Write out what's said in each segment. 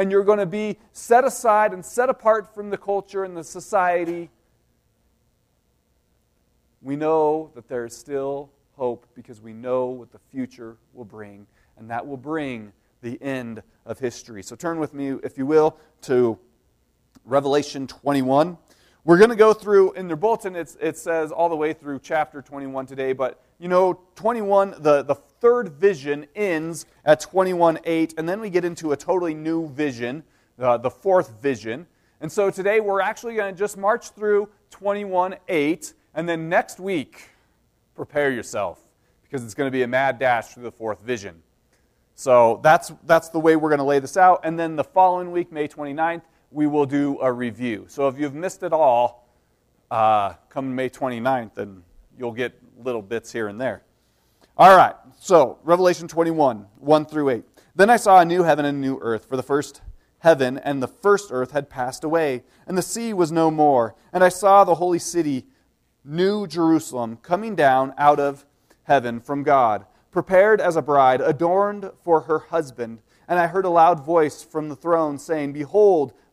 and you're going to be set aside and set apart from the culture and the society. We know that there is still hope because we know what the future will bring, and that will bring the end of history. So turn with me, if you will, to Revelation 21. We're going to go through, in their bulletin, it says all the way through chapter 21 today, but you know, 21, the, the third vision ends at 21.8, and then we get into a totally new vision, uh, the fourth vision. And so today we're actually going to just march through 21.8, and then next week, prepare yourself, because it's going to be a mad dash through the fourth vision. So that's, that's the way we're going to lay this out. And then the following week, May 29th, we will do a review. So if you've missed it all, uh, come May 29th, and you'll get little bits here and there. All right, so Revelation 21, 1 through 8. Then I saw a new heaven and a new earth, for the first heaven and the first earth had passed away, and the sea was no more. And I saw the holy city, New Jerusalem, coming down out of heaven from God, prepared as a bride, adorned for her husband. And I heard a loud voice from the throne saying, Behold,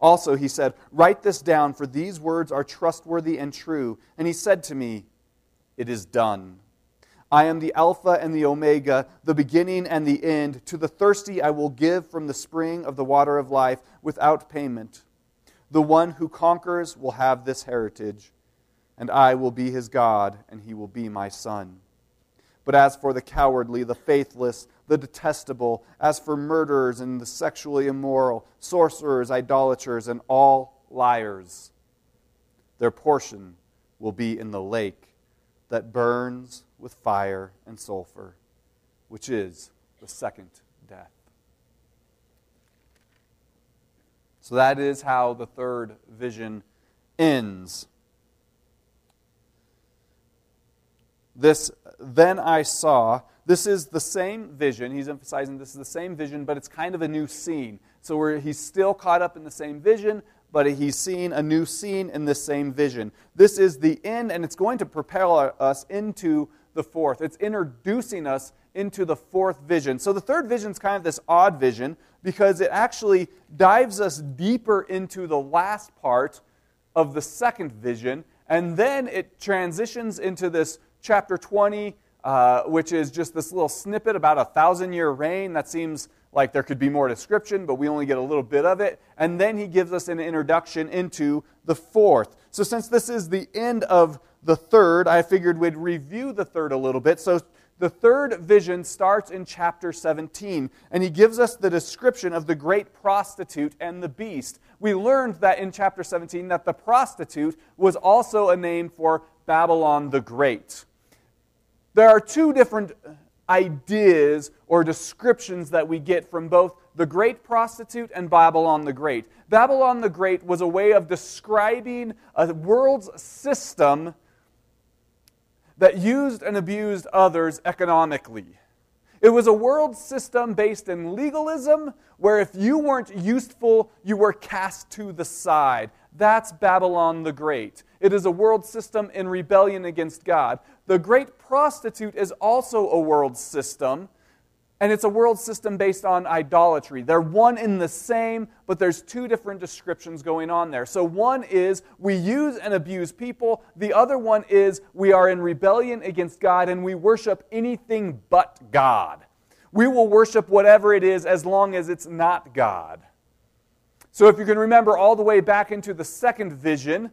Also, he said, Write this down, for these words are trustworthy and true. And he said to me, It is done. I am the Alpha and the Omega, the beginning and the end. To the thirsty I will give from the spring of the water of life without payment. The one who conquers will have this heritage, and I will be his God, and he will be my son. But as for the cowardly, the faithless, the detestable, as for murderers and the sexually immoral, sorcerers, idolaters, and all liars, their portion will be in the lake that burns with fire and sulfur, which is the second death. So that is how the third vision ends. This, then I saw, this is the same vision. He's emphasizing this is the same vision, but it's kind of a new scene. So where he's still caught up in the same vision, but he's seeing a new scene in this same vision. This is the end, and it's going to propel us into the fourth. It's introducing us into the fourth vision. So the third vision is kind of this odd vision because it actually dives us deeper into the last part of the second vision, and then it transitions into this chapter 20, uh, which is just this little snippet about a thousand year reign. That seems like there could be more description, but we only get a little bit of it. And then he gives us an introduction into the fourth. So, since this is the end of the third, I figured we'd review the third a little bit. So, the third vision starts in chapter 17, and he gives us the description of the great prostitute and the beast. We learned that in chapter 17 that the prostitute was also a name for Babylon the Great. There are two different ideas or descriptions that we get from both the great prostitute and Babylon the Great. Babylon the Great was a way of describing a world's system that used and abused others economically. It was a world system based in legalism where if you weren't useful, you were cast to the side. That's Babylon the Great. It is a world system in rebellion against God. The great prostitute is also a world system, and it's a world system based on idolatry. They're one in the same, but there's two different descriptions going on there. So one is we use and abuse people, the other one is we are in rebellion against God and we worship anything but God. We will worship whatever it is as long as it's not God. So if you can remember all the way back into the second vision,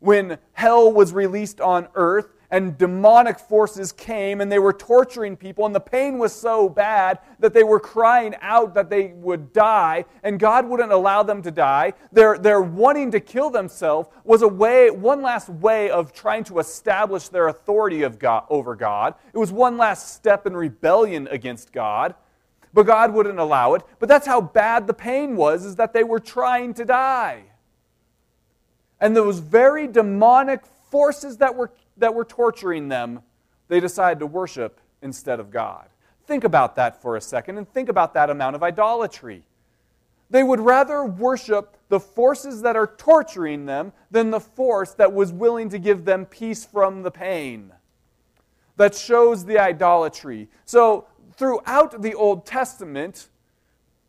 when hell was released on earth and demonic forces came and they were torturing people and the pain was so bad that they were crying out that they would die and God wouldn't allow them to die. Their, their wanting to kill themselves was a way, one last way of trying to establish their authority of God, over God. It was one last step in rebellion against God. but God wouldn't allow it. But that's how bad the pain was, is that they were trying to die. And those very demonic forces that were, that were torturing them, they decided to worship instead of God. Think about that for a second and think about that amount of idolatry. They would rather worship the forces that are torturing them than the force that was willing to give them peace from the pain. That shows the idolatry. So, throughout the Old Testament,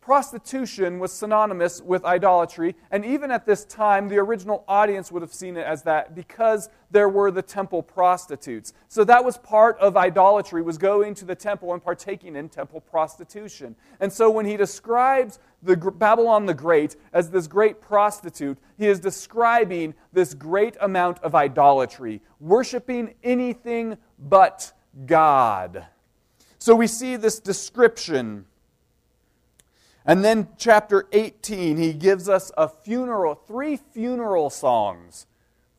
prostitution was synonymous with idolatry, and even at this time, the original audience would have seen it as that because there were the temple prostitutes. So that was part of idolatry, was going to the temple and partaking in temple prostitution. And so when he describes the Babylon the Great as this great prostitute, he is describing this great amount of idolatry, worshiping anything but God. So we see this description and then, chapter 18, he gives us a funeral, three funeral songs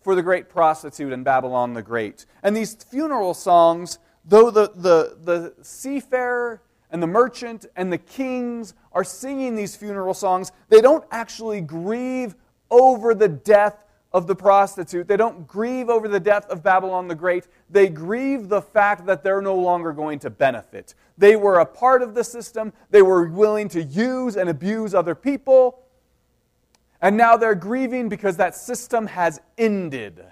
for the great prostitute in Babylon the Great. And these funeral songs, though the, the, the seafarer and the merchant and the kings are singing these funeral songs, they don't actually grieve over the death of the prostitute. They don't grieve over the death of Babylon the Great. They grieve the fact that they're no longer going to benefit. They were a part of the system, they were willing to use and abuse other people. And now they're grieving because that system has ended.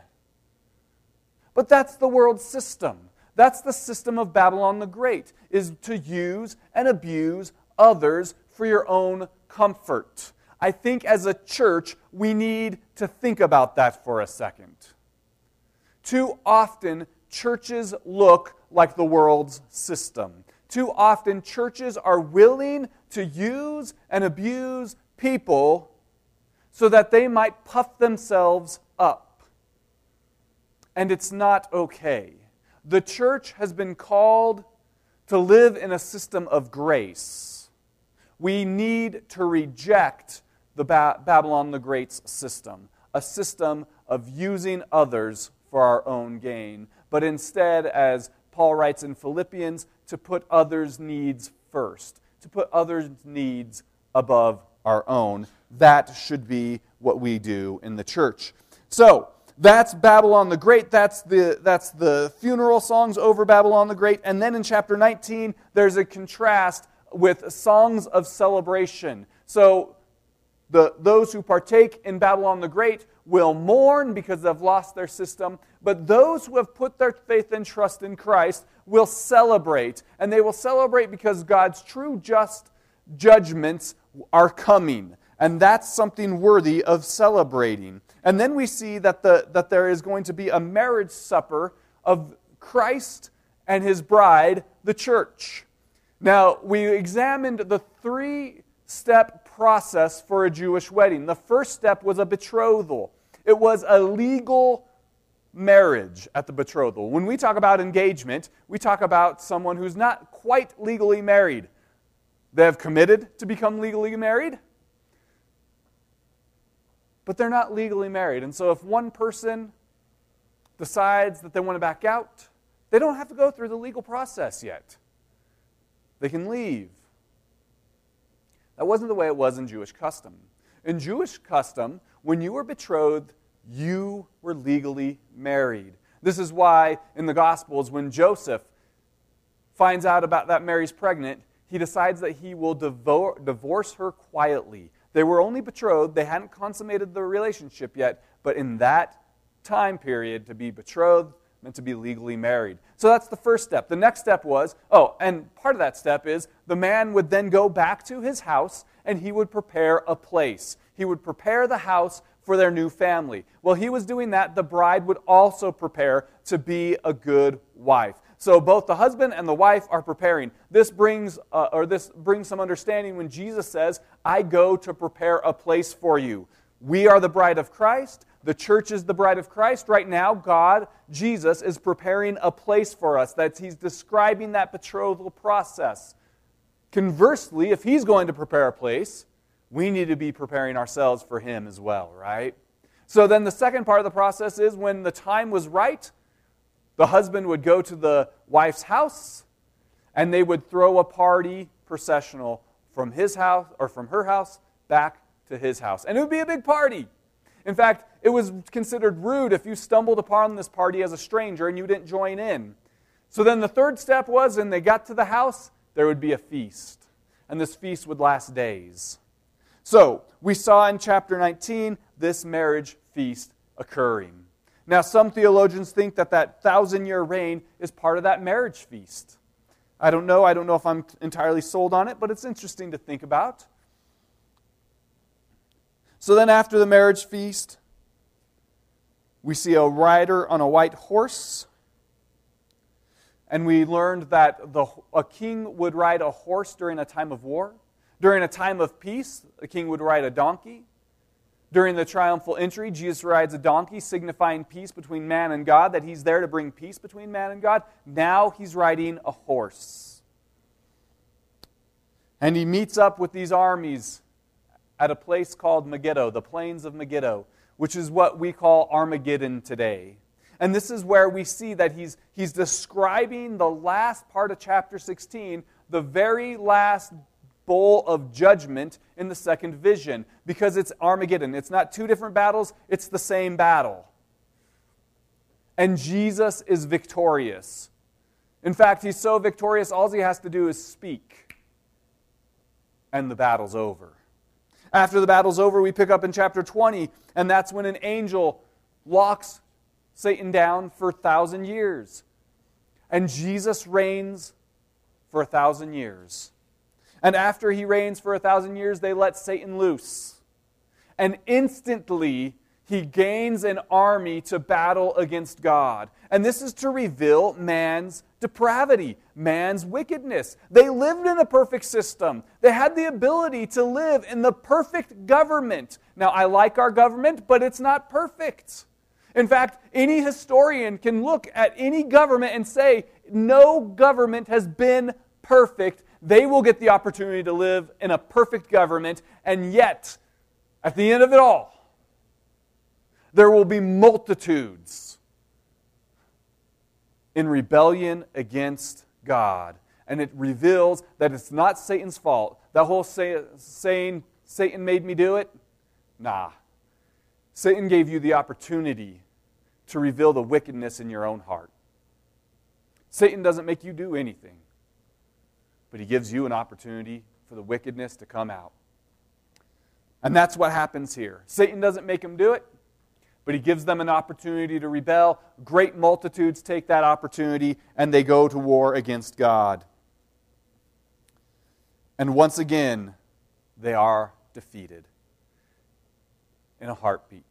But that's the world system. That's the system of Babylon the Great, is to use and abuse others for your own comfort. I think as a church, we need to think about that for a second. Too often, churches look like the world's system. Too often, churches are willing to use and abuse people so that they might puff themselves up. And it's not okay. The church has been called to live in a system of grace. We need to reject the ba- Babylon the Great's system, a system of using others for our own gain, but instead, as Paul writes in Philippians, to put others' needs first, to put others' needs above our own. That should be what we do in the church. So, that's Babylon the Great. That's the, that's the funeral songs over Babylon the Great. And then in chapter 19, there's a contrast with songs of celebration. So the, those who partake in Babylon the Great will mourn because they've lost their system, but those who have put their faith and trust in Christ will celebrate. And they will celebrate because God's true just judgments are coming. And that's something worthy of celebrating. And then we see that, the, that there is going to be a marriage supper of Christ and his bride, the church. Now, we examined the three step process for a Jewish wedding. The first step was a betrothal, it was a legal marriage at the betrothal. When we talk about engagement, we talk about someone who's not quite legally married. They have committed to become legally married, but they're not legally married. And so if one person decides that they want to back out, they don't have to go through the legal process yet. They can leave. That wasn't the way it was in Jewish custom. In Jewish custom, when you were betrothed, you were legally married. This is why in the Gospels, when Joseph finds out about that Mary's pregnant, he decides that he will divorce her quietly. They were only betrothed, they hadn't consummated the relationship yet, but in that time period, to be betrothed meant to be legally married. So that's the first step. The next step was oh, and part of that step is the man would then go back to his house and he would prepare a place. He would prepare the house for their new family. While he was doing that, the bride would also prepare to be a good wife. So both the husband and the wife are preparing. This brings, uh, or this brings some understanding when Jesus says, "I go to prepare a place for you." We are the bride of Christ. The church is the bride of Christ. Right now, God, Jesus, is preparing a place for us. That He's describing that betrothal process. Conversely, if He's going to prepare a place, we need to be preparing ourselves for Him as well, right? So then the second part of the process is when the time was right, the husband would go to the wife's house and they would throw a party processional from his house or from her house back to his house. And it would be a big party. In fact, it was considered rude if you stumbled upon this party as a stranger and you didn't join in. So then the third step was, and they got to the house, there would be a feast. And this feast would last days. So, we saw in chapter 19 this marriage feast occurring. Now, some theologians think that that thousand year reign is part of that marriage feast. I don't know. I don't know if I'm entirely sold on it, but it's interesting to think about. So then, after the marriage feast, we see a rider on a white horse. And we learned that the, a king would ride a horse during a time of war. During a time of peace, a king would ride a donkey. During the triumphal entry, Jesus rides a donkey, signifying peace between man and God, that he's there to bring peace between man and God. Now he's riding a horse. And he meets up with these armies at a place called Megiddo, the plains of Megiddo, which is what we call Armageddon today. And this is where we see that he's, he's describing the last part of chapter 16, the very last bowl of judgment in the second vision, because it's Armageddon. It's not two different battles, it's the same battle. And Jesus is victorious. In fact, he's so victorious, all he has to do is speak, and the battle's over. After the battle's over, we pick up in chapter 20, and that's when an angel locks Satan down for a thousand years. And Jesus reigns for a thousand years. And after he reigns for a thousand years, they let Satan loose. And instantly, he gains an army to battle against God. And this is to reveal man's depravity, man's wickedness. They lived in a perfect system, they had the ability to live in the perfect government. Now, I like our government, but it's not perfect. In fact, any historian can look at any government and say, no government has been perfect. They will get the opportunity to live in a perfect government, and yet, at the end of it all, there will be multitudes in rebellion against God. And it reveals that it's not Satan's fault. That whole say, saying, Satan made me do it? Nah. Satan gave you the opportunity to reveal the wickedness in your own heart. Satan doesn't make you do anything, but he gives you an opportunity for the wickedness to come out. And that's what happens here. Satan doesn't make him do it, but he gives them an opportunity to rebel. Great multitudes take that opportunity and they go to war against God. And once again, they are defeated in a heartbeat.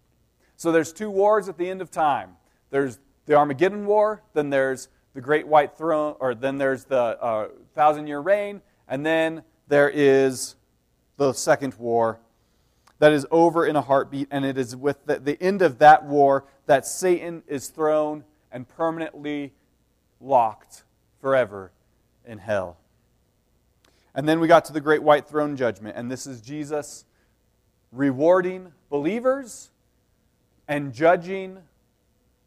So there's two wars at the end of time. There's the Armageddon War, then there's the Great White Throne, or then there's the uh, Thousand Year Reign, and then there is the Second War that is over in a heartbeat, and it is with the, the end of that war that Satan is thrown and permanently locked forever in hell. And then we got to the great white throne judgment, and this is Jesus rewarding believers and judging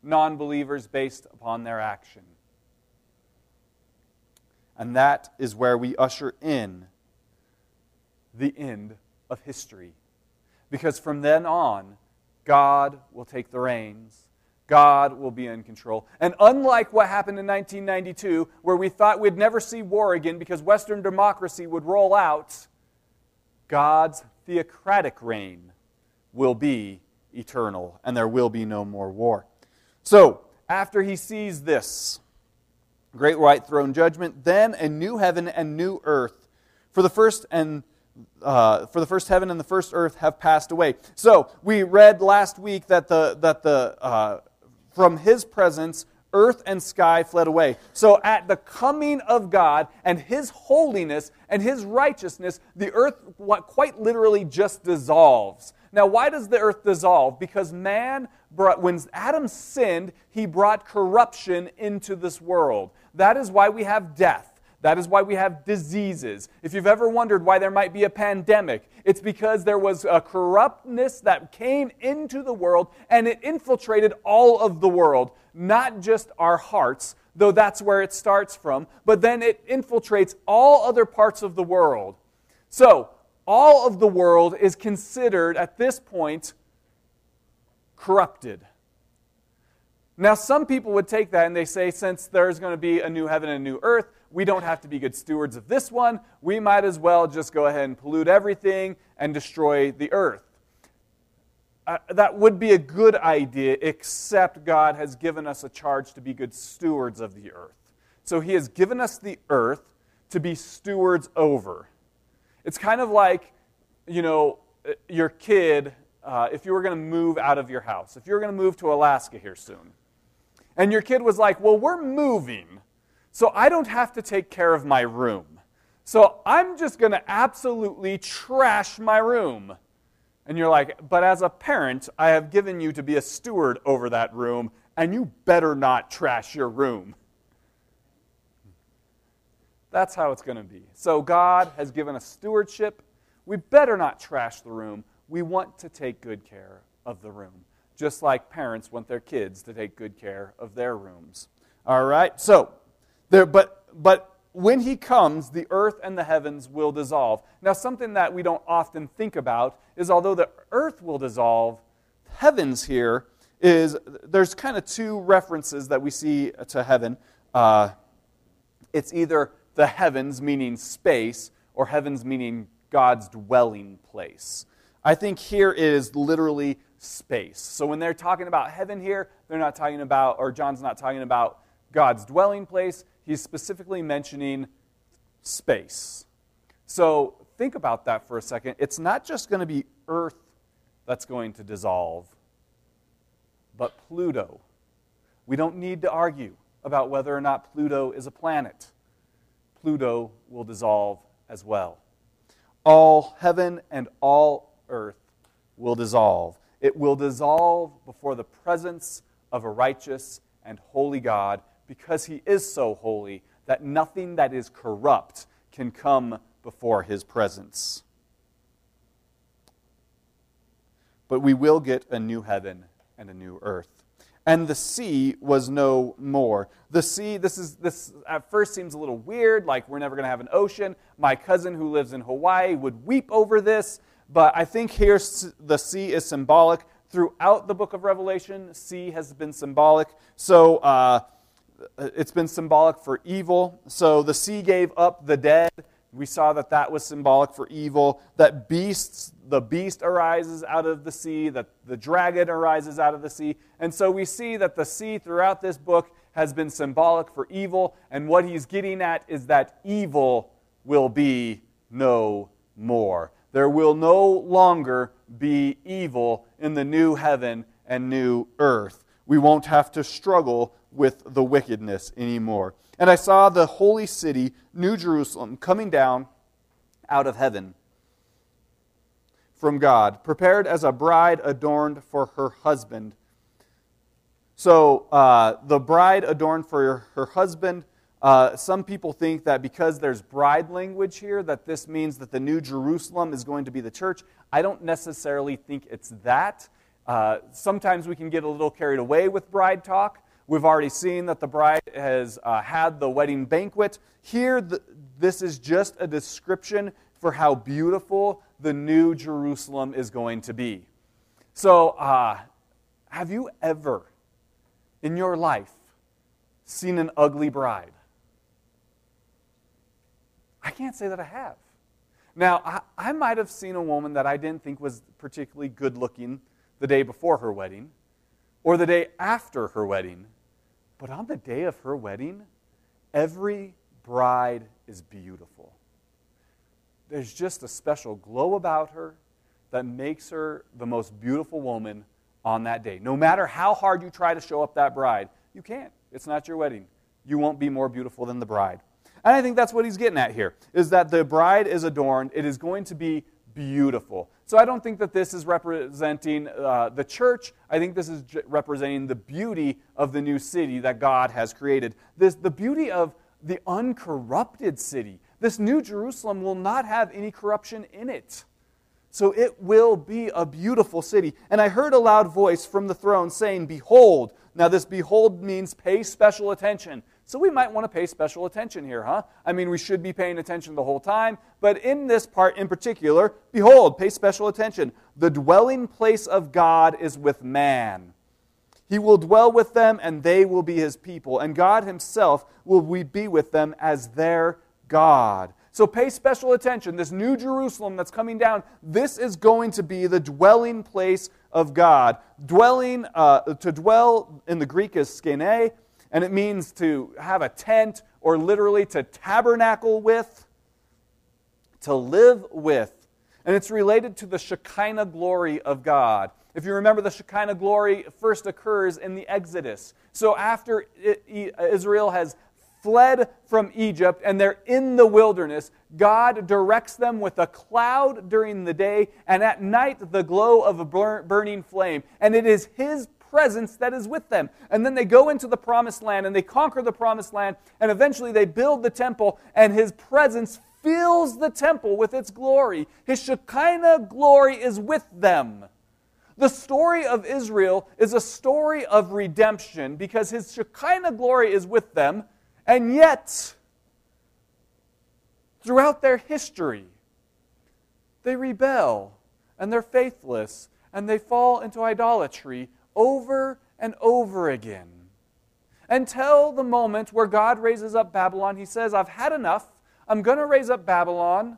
non believers based upon their action. And that is where we usher in the end of history. Because from then on, God will take the reins. God will be in control. And unlike what happened in 1992, where we thought we'd never see war again because Western democracy would roll out, God's theocratic reign will be eternal, and there will be no more war. So, after he sees this great white throne judgment, then a new heaven and new earth. For the first and uh, for the first heaven and the first earth have passed away. So we read last week that the that the uh, from His presence earth and sky fled away. So at the coming of God and His holiness and His righteousness, the earth quite literally just dissolves. Now, why does the earth dissolve? Because man brought, when Adam sinned, he brought corruption into this world. That is why we have death. That is why we have diseases. If you've ever wondered why there might be a pandemic, it's because there was a corruptness that came into the world and it infiltrated all of the world, not just our hearts. though that's where it starts from, but then it infiltrates all other parts of the world. So, all of the world is considered at this point corrupted. Now, some people would take that and they say, since there's going to be a new heaven and a new earth, we don't have to be good stewards of this one. We might as well just go ahead and pollute everything and destroy the earth. Uh, that would be a good idea, except God has given us a charge to be good stewards of the earth. So He has given us the earth to be stewards over. It's kind of like, you know, uh, your kid, uh, if you were going to move out of your house, if you were going to move to Alaska here soon, and your kid was like, Well, we're moving, so I don't have to take care of my room. So I'm just going to absolutely trash my room. And you're like, but as a parent, I have given you to be a steward over that room, and you better not trash your room. That's how it's going to be. So God has given us stewardship. We better not trash the room. We want to take good care of the room, just like parents want their kids to take good care of their rooms. All right? So, there, but, but when he comes, the earth and the heavens will dissolve. Now, something that we don't often think about is although the earth will dissolve, heavens here is there's kind of two references that we see to heaven. Uh, it's either the heavens, meaning space, or heavens, meaning God's dwelling place. I think here is literally space. So when they're talking about heaven here, they're not talking about, or John's not talking about God's dwelling place he's specifically mentioning space. So think about that for a second. It's not just going to be Earth that's going to dissolve, but Pluto. We don't need to argue about whether or not Pluto is a planet. Pluto will dissolve as well. All heaven and all earth will dissolve. It will dissolve before the presence of a righteous and holy God because he is so holy that nothing that is corrupt can come before his presence. But we will get a new heaven and a new earth. And the sea was no more. The sea, this is this at first seems a little weird, like we're never going to have an ocean. My cousin who lives in Hawaii would weep over this, but I think here the sea is symbolic. Throughout the book of Revelation, sea has been symbolic. So uh, Uh, it's been symbolic for evil. So the sea gave up the dead. We saw that that was symbolic for evil. That beasts, the beast arises out of the sea, that the dragon arises out of the sea. And so we see that the sea throughout this book has been symbolic for evil. And what he's getting at is that evil will be no more. There will no longer be evil in the new heaven and new earth. We won't have to struggle with the wickedness anymore. And I saw the holy city, New Jerusalem, coming down out of heaven from God, prepared as a bride adorned for her husband. So, uh, the bride adorned for her husband. Uh, some people think that because there's bride language here, that this means that the New Jerusalem is going to be the church. I don't necessarily think it's that. Uh, sometimes we can get a little carried away with bride talk. We've already seen that the bride has uh, had the wedding banquet. Here, the, this is just a description for how beautiful the new Jerusalem is going to be. So, uh, have you ever in your life seen an ugly bride? I can't say that I have. Now, I, I might have seen a woman that I didn't think was particularly good looking the day before her wedding or the day after her wedding. But on the day of her wedding, every bride is beautiful. There's just a special glow about her that makes her the most beautiful woman on that day. No matter how hard you try to show up that bride, you can't. It's not your wedding. You won't be more beautiful than the bride. And I think that's what he's getting at here is that the bride is adorned. It is going to be beautiful. So I don't think that this is representing uh, the church. I think this is j- representing the beauty of the new city that God has created. This, the beauty of the uncorrupted city. This new Jerusalem will not have any corruption in it. So it will be a beautiful city. And I heard a loud voice from the throne saying, Behold. Now, this behold means pay special attention. So we might want to pay special attention here, huh? I mean, we should be paying attention the whole time, but in this part in particular, behold, pay special attention. The dwelling place of God is with man. He will dwell with them, and they will be his people, and God himself will be with them as their God. So pay special attention. This new Jerusalem that's coming down, this is going to be the dwelling place of God. Dwelling, uh, to dwell in the Greek is skene, and it means to have a tent or literally to tabernacle with, to live with. And it's related to the Shekinah glory of God. If you remember, the Shekinah glory first occurs in the Exodus. So after Israel has fled from Egypt and they're in the wilderness, God directs them with a cloud during the day and at night the glow of a burning flame. And it is His presence that is with them. And then they go into the promised land and they conquer the promised land and eventually they build the temple and his presence fills the temple with its glory. His Shekinah glory is with them. The story of Israel is a story of redemption because his Shekinah glory is with them, and yet, throughout their history, they rebel and they're faithless and they fall into idolatry over and over again. Until the moment where God raises up Babylon, he says, I've had enough. I'm going to raise up Babylon,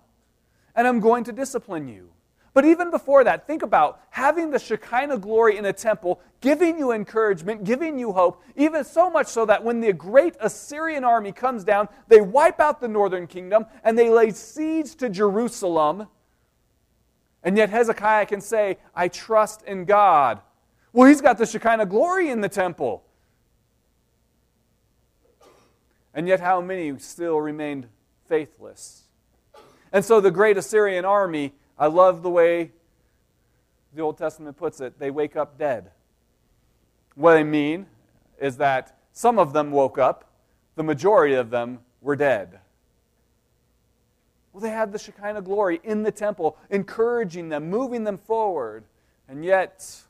and I'm going to discipline you. But even before that, think about having the Shekinah glory in a temple, giving you encouragement, giving you hope, even so much so that when the great Assyrian army comes down, they wipe out the northern kingdom and they lay siege to Jerusalem. And yet Hezekiah can say, I trust in God. Well, he's got the Shekinah glory in the temple. And yet, how many still remained faithless? And so, the great Assyrian army, I love the way the Old Testament puts it, they wake up dead. What I mean is that some of them woke up, the majority of them were dead. Well, they had the Shekinah glory in the temple, encouraging them, moving them forward. And yet,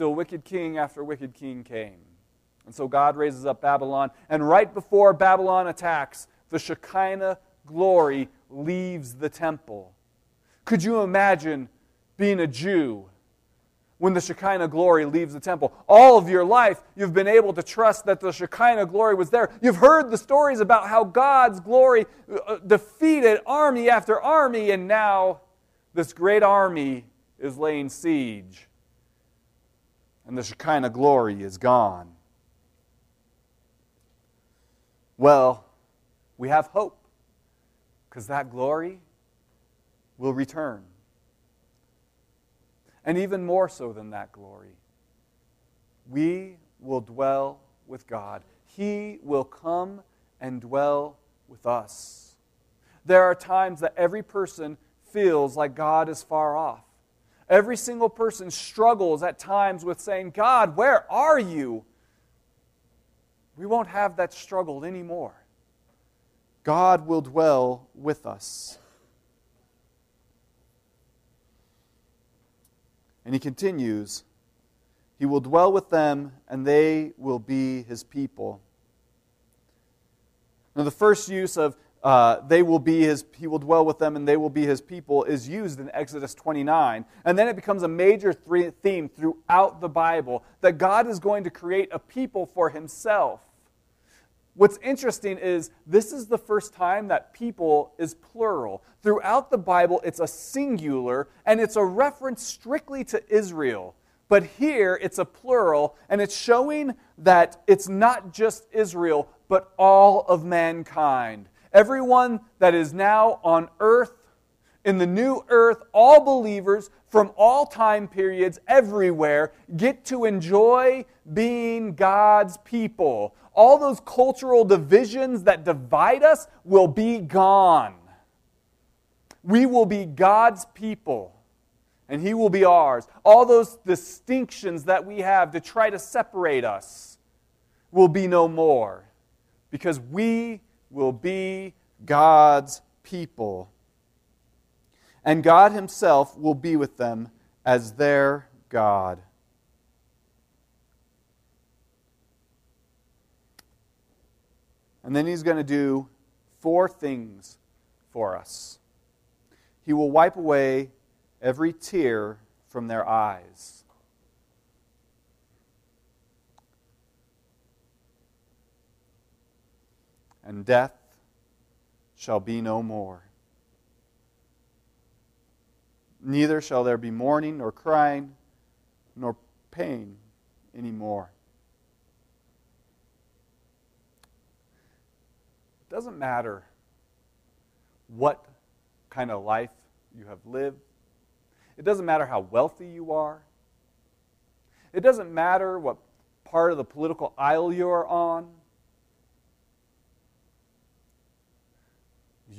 Still, wicked king after wicked king came. And so God raises up Babylon. And right before Babylon attacks, the Shekinah glory leaves the temple. Could you imagine being a Jew when the Shekinah glory leaves the temple? All of your life, you've been able to trust that the Shekinah glory was there. You've heard the stories about how God's glory uh, defeated army after army, and now this great army is laying siege and the Shekinah glory is gone. Well, we have hope because that glory will return. And even more so than that glory, we will dwell with God. He will come and dwell with us. There are times that every person feels like God is far off. Every single person struggles at times with saying, God, where are you? We won't have that struggle anymore. God will dwell with us. And he continues, He will dwell with them, and they will be his people. Now, the first use of uh, they will be his, he will dwell with them and they will be his people is used in Exodus 29. And then it becomes a major theme throughout the Bible that God is going to create a people for himself. What's interesting is this is the first time that people is plural. Throughout the Bible, it's a singular and it's a reference strictly to Israel. But here it's a plural and it's showing that it's not just Israel, but all of mankind. Everyone that is now on earth, in the new earth, all believers from all time periods, everywhere, get to enjoy being God's people. All those cultural divisions that divide us will be gone. We will be God's people, and He will be ours. All those distinctions that we have to try to separate us will be no more because we will be God's people. And God Himself will be with them as their God. And then he's going to do four things for us. He will wipe away every tear from their eyes. And death shall be no more. Neither shall there be mourning, nor crying, nor pain anymore. It doesn't matter what kind of life you have lived. It doesn't matter how wealthy you are. It doesn't matter what part of the political aisle you are on.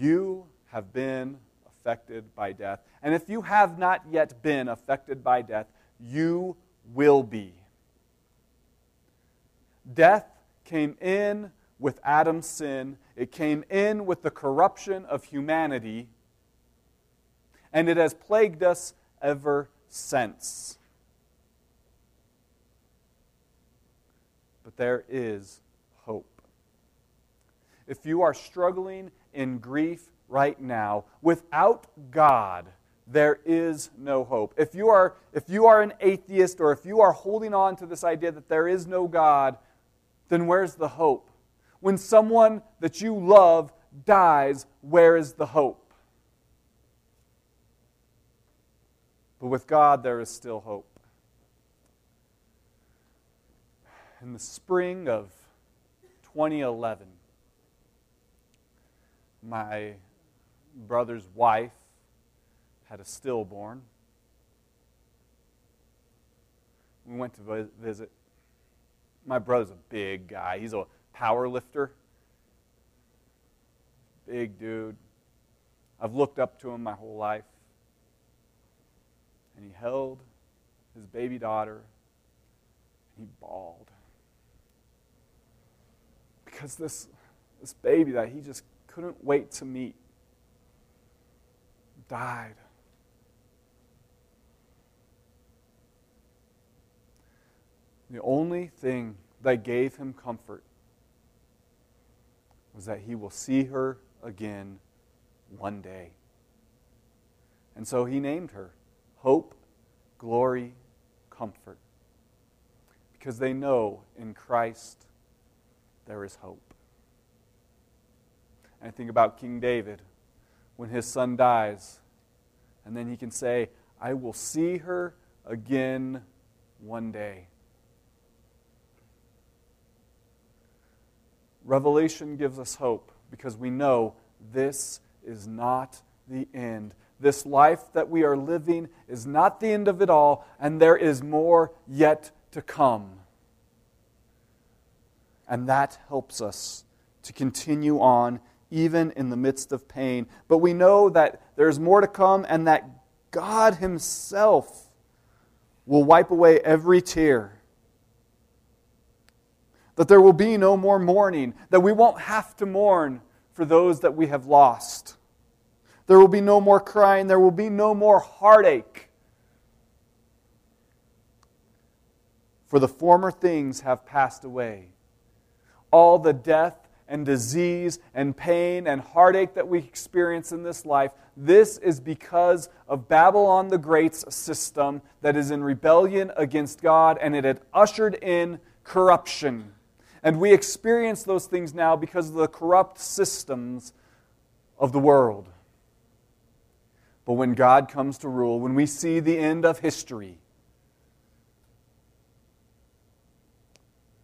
You have been affected by death. And if you have not yet been affected by death, you will be. Death came in with Adam's sin, it came in with the corruption of humanity, and it has plagued us ever since. But there is hope. If you are struggling in grief right now, without God, there is no hope. If you are, if you are an atheist or if you are holding on to this idea that there is no God, then where's the hope? When someone that you love dies, where is the hope? But with God, there is still hope. In the spring of 2011, my brother's wife had a stillborn. We went to visit. My brother's a big guy. He's a power lifter. Big dude. I've looked up to him my whole life. And he held his baby daughter and he bawled. Because this, this baby that he just couldn't wait to meet died. The only thing that gave him comfort was that he will see her again one day. And so he named her Hope, Glory, Comfort. Because they know in Christ there is hope. I think about King David when his son dies, and then he can say, I will see her again one day. Revelation gives us hope because we know this is not the end. This life that we are living is not the end of it all, and there is more yet to come. And that helps us to continue on even in the midst of pain. But we know that there's more to come and that God Himself will wipe away every tear that there will be no more mourning, that we won't have to mourn for those that we have lost. There will be no more crying, there will be no more heartache. For the former things have passed away. All the death and disease and pain and heartache that we experience in this life, this is because of Babylon the Great's system that is in rebellion against God and it had ushered in corruption. And we experience those things now because of the corrupt systems of the world. But when God comes to rule, when we see the end of history,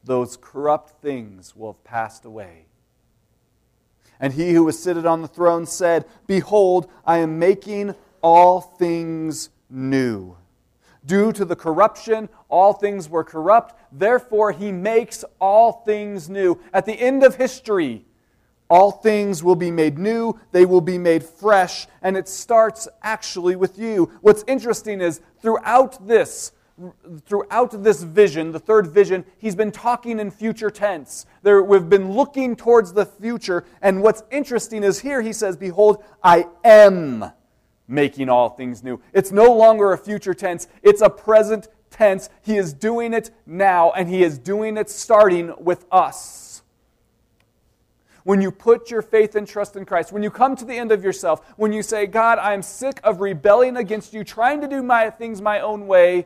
those corrupt things will have passed away. And he who was seated on the throne said, Behold, I am making all things new. Due to the corruption, all things were corrupt. Therefore, he makes all things new. At the end of history, all things will be made new, they will be made fresh, and it starts actually with you. What's interesting is throughout this, throughout this vision, the third vision, he's been talking in future tense. There, we've been looking towards the future, and what's interesting is here he says, Behold, I am making all things new. It's no longer a future tense, it's a present tense. He is doing it now, and He is doing it starting with us. when you put your faith and trust in Christ, when you come to the end of yourself, when you say, God, I am sick of rebelling against you, trying to do my things my own way,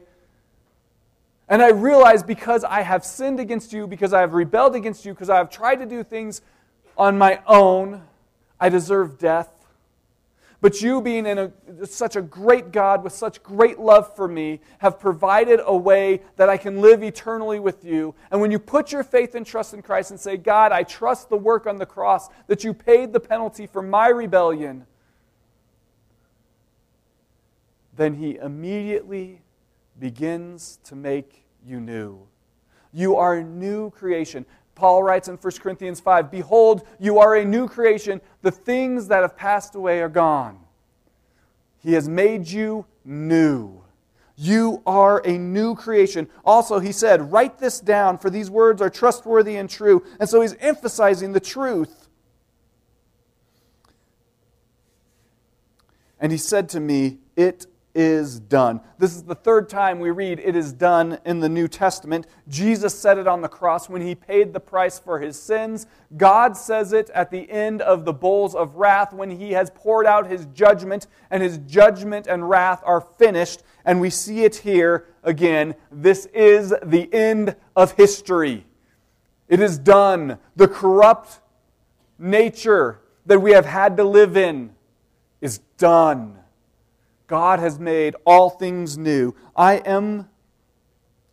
and I realize because I have sinned against you, because I have rebelled against you, because I have tried to do things on my own, I deserve death. But you, being in a, such a great God with such great love for me, have provided a way that I can live eternally with you. And when you put your faith and trust in Christ and say, God, I trust the work on the cross, that you paid the penalty for my rebellion, then He immediately begins to make you new. You are a new creation. Paul writes in 1 Corinthians 5 Behold, you are a new creation. The things that have passed away are gone. He has made you new. You are a new creation. Also, he said, Write this down, for these words are trustworthy and true. And so he's emphasizing the truth. And he said to me, It is done. This is the third time we read it is done in the New Testament. Jesus said it on the cross when he paid the price for his sins. God says it at the end of the bowls of wrath when he has poured out his judgment, and his judgment and wrath are finished. And we see it here again. This is the end of history. It is done. The corrupt nature that we have had to live in is done. God has made all things new. I am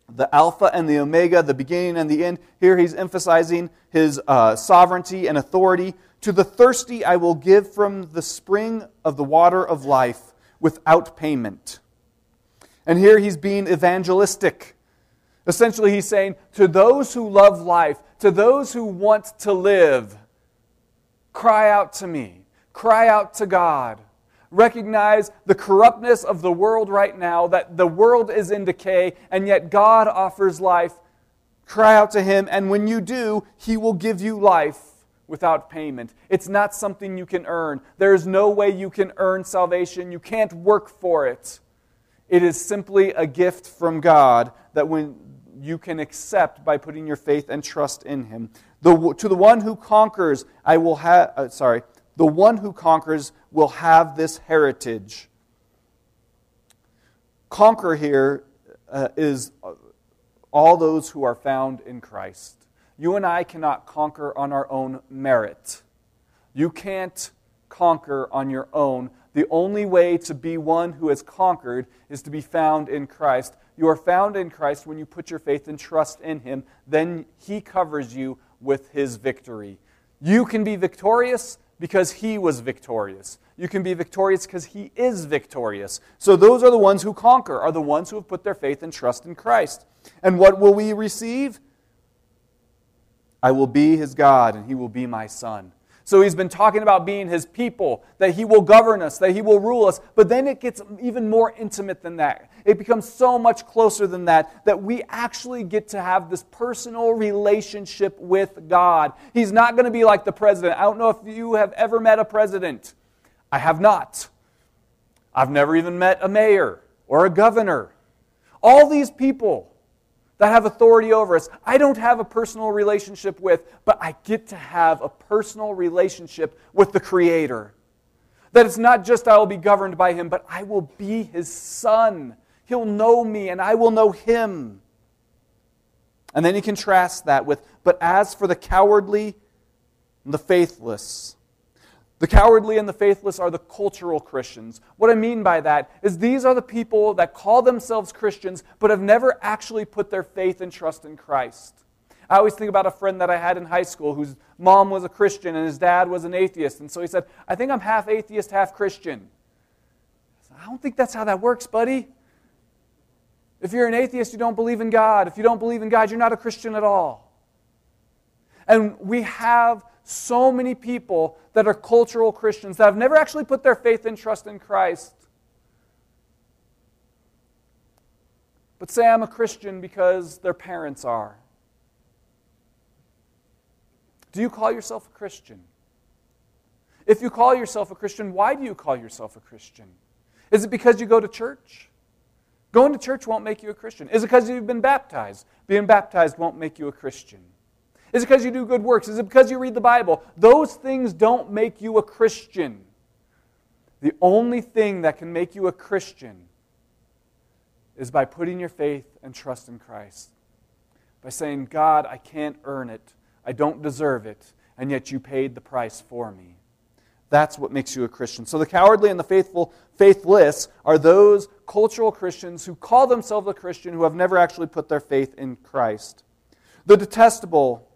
the Alpha and the Omega, the beginning and the end. Here he's emphasizing his uh, sovereignty and authority. To the thirsty I will give from the spring of the water of life without payment. And here he's being evangelistic. Essentially, he's saying, To those who love life, to those who want to live, cry out to me, cry out to God recognize the corruptness of the world right now, that the world is in decay, and yet God offers life. Cry out to Him, and when you do, He will give you life without payment. It's not something you can earn. There is no way you can earn salvation. You can't work for it. It is simply a gift from God that when you can accept by putting your faith and trust in Him. The, to the one who conquers, I will have, uh, sorry, the one who conquers will have this heritage. Conquer here uh, is all those who are found in Christ. You and I cannot conquer on our own merit. You can't conquer on your own. The only way to be one who has conquered is to be found in Christ. You are found in Christ when you put your faith and trust in Him. Then He covers you with His victory. You can be victorious because he was victorious. You can be victorious because he is victorious. So those are the ones who conquer, are the ones who have put their faith and trust in Christ. And what will we receive? I will be his God, and he will be my son. So he's been talking about being his people, that he will govern us, that he will rule us. But then it gets even more intimate than that. It becomes so much closer than that, that we actually get to have this personal relationship with God. He's not going to be like the president. I don't know if you have ever met a president. I have not. I've never even met a mayor or a governor. All these people that have authority over us, I don't have a personal relationship with, but I get to have a personal relationship with the Creator. That it's not just I will be governed by Him, but I will be His Son. He'll know me and I will know Him. And then he contrasts that with, but as for the cowardly and the faithless, the cowardly and the faithless are the cultural Christians. What I mean by that is these are the people that call themselves Christians but have never actually put their faith and trust in Christ. I always think about a friend that I had in high school whose mom was a Christian and his dad was an atheist. And so he said, I think I'm half atheist, half Christian. I said, I don't think that's how that works, buddy. If you're an atheist, you don't believe in God. If you don't believe in God, you're not a Christian at all. And we have so many people that are cultural Christians that have never actually put their faith and trust in Christ. But say I'm a Christian because their parents are. Do you call yourself a Christian? If you call yourself a Christian, why do you call yourself a Christian? Is it because you go to church? Going to church won't make you a Christian. Is it because you've been baptized? Being baptized won't make you a Christian. Is it because you do good works? Is it because you read the Bible? Those things don't make you a Christian. The only thing that can make you a Christian is by putting your faith and trust in Christ. By saying, God, I can't earn it. I don't deserve it. And yet you paid the price for me. That's what makes you a Christian. So the cowardly and the faithful, faithless are those cultural Christians who call themselves a Christian who have never actually put their faith in Christ. The detestable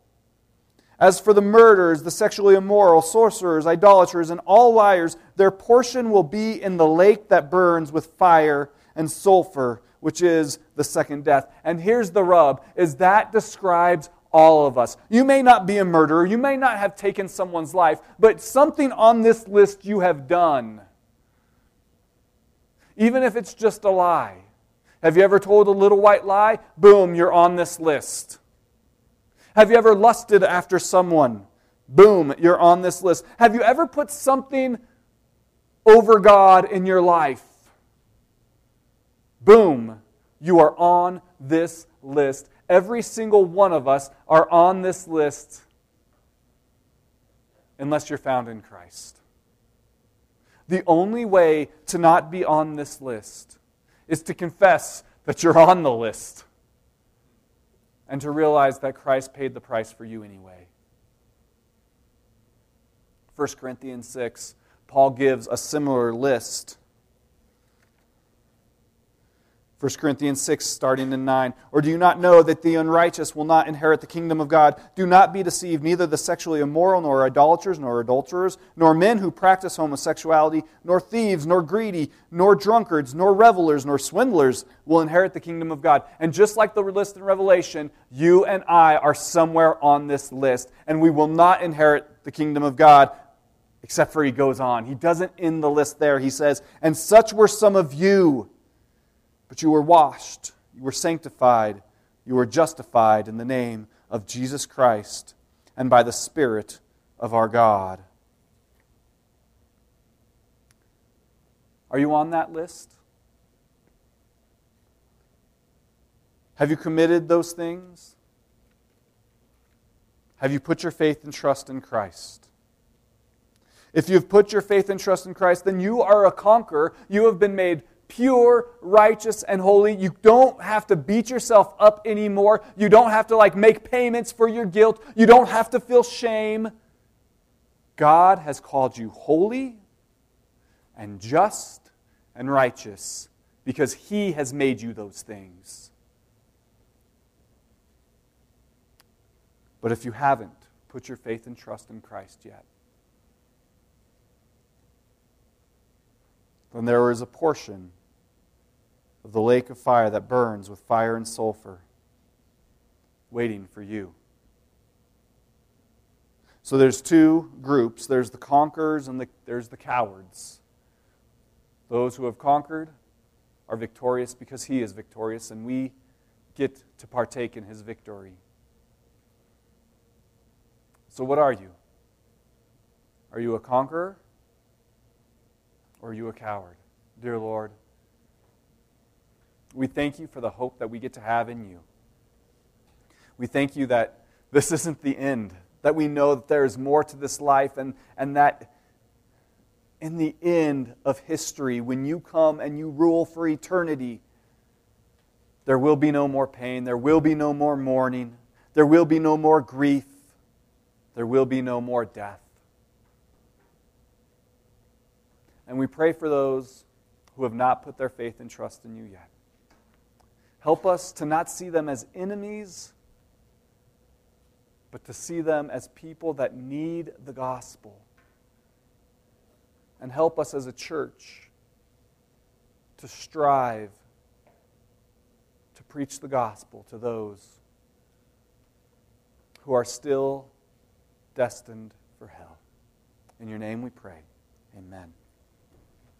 as for the murderers, the sexually immoral, sorcerers, idolaters, and all liars, their portion will be in the lake that burns with fire and sulfur, which is the second death. And here's the rub is that describes all of us. You may not be a murderer, you may not have taken someone's life, but something on this list you have done. Even if it's just a lie. Have you ever told a little white lie? Boom, you're on this list. Have you ever lusted after someone? Boom, you're on this list. Have you ever put something over God in your life? Boom, you are on this list. Every single one of us are on this list unless you're found in Christ. The only way to not be on this list is to confess that you're on the list and to realize that Christ paid the price for you anyway. 1 Corinthians 6, Paul gives a similar list 1 Corinthians 6, starting in 9. Or do you not know that the unrighteous will not inherit the kingdom of God? Do not be deceived. Neither the sexually immoral, nor idolaters, nor adulterers, nor men who practice homosexuality, nor thieves, nor greedy, nor drunkards, nor revelers, nor swindlers will inherit the kingdom of God. And just like the list in Revelation, you and I are somewhere on this list, and we will not inherit the kingdom of God. Except for he goes on. He doesn't end the list there. He says, And such were some of you. But you were washed, you were sanctified, you were justified in the name of Jesus Christ and by the Spirit of our God. Are you on that list? Have you committed those things? Have you put your faith and trust in Christ? If you've put your faith and trust in Christ, then you are a conqueror. You have been made pure, righteous, and holy. You don't have to beat yourself up anymore. You don't have to like make payments for your guilt. You don't have to feel shame. God has called you holy and just and righteous because He has made you those things. But if you haven't put your faith and trust in Christ yet, then there is a portion of the lake of fire that burns with fire and sulfur, waiting for you. So there's two groups there's the conquerors and the, there's the cowards. Those who have conquered are victorious because he is victorious, and we get to partake in his victory. So, what are you? Are you a conqueror or are you a coward? Dear Lord, we thank you for the hope that we get to have in you. We thank you that this isn't the end, that we know that there is more to this life, and, and that in the end of history, when you come and you rule for eternity, there will be no more pain, there will be no more mourning, there will be no more grief, there will be no more death. And we pray for those who have not put their faith and trust in you yet. Help us to not see them as enemies, but to see them as people that need the gospel. And help us as a church to strive to preach the gospel to those who are still destined for hell. In your name we pray. Amen.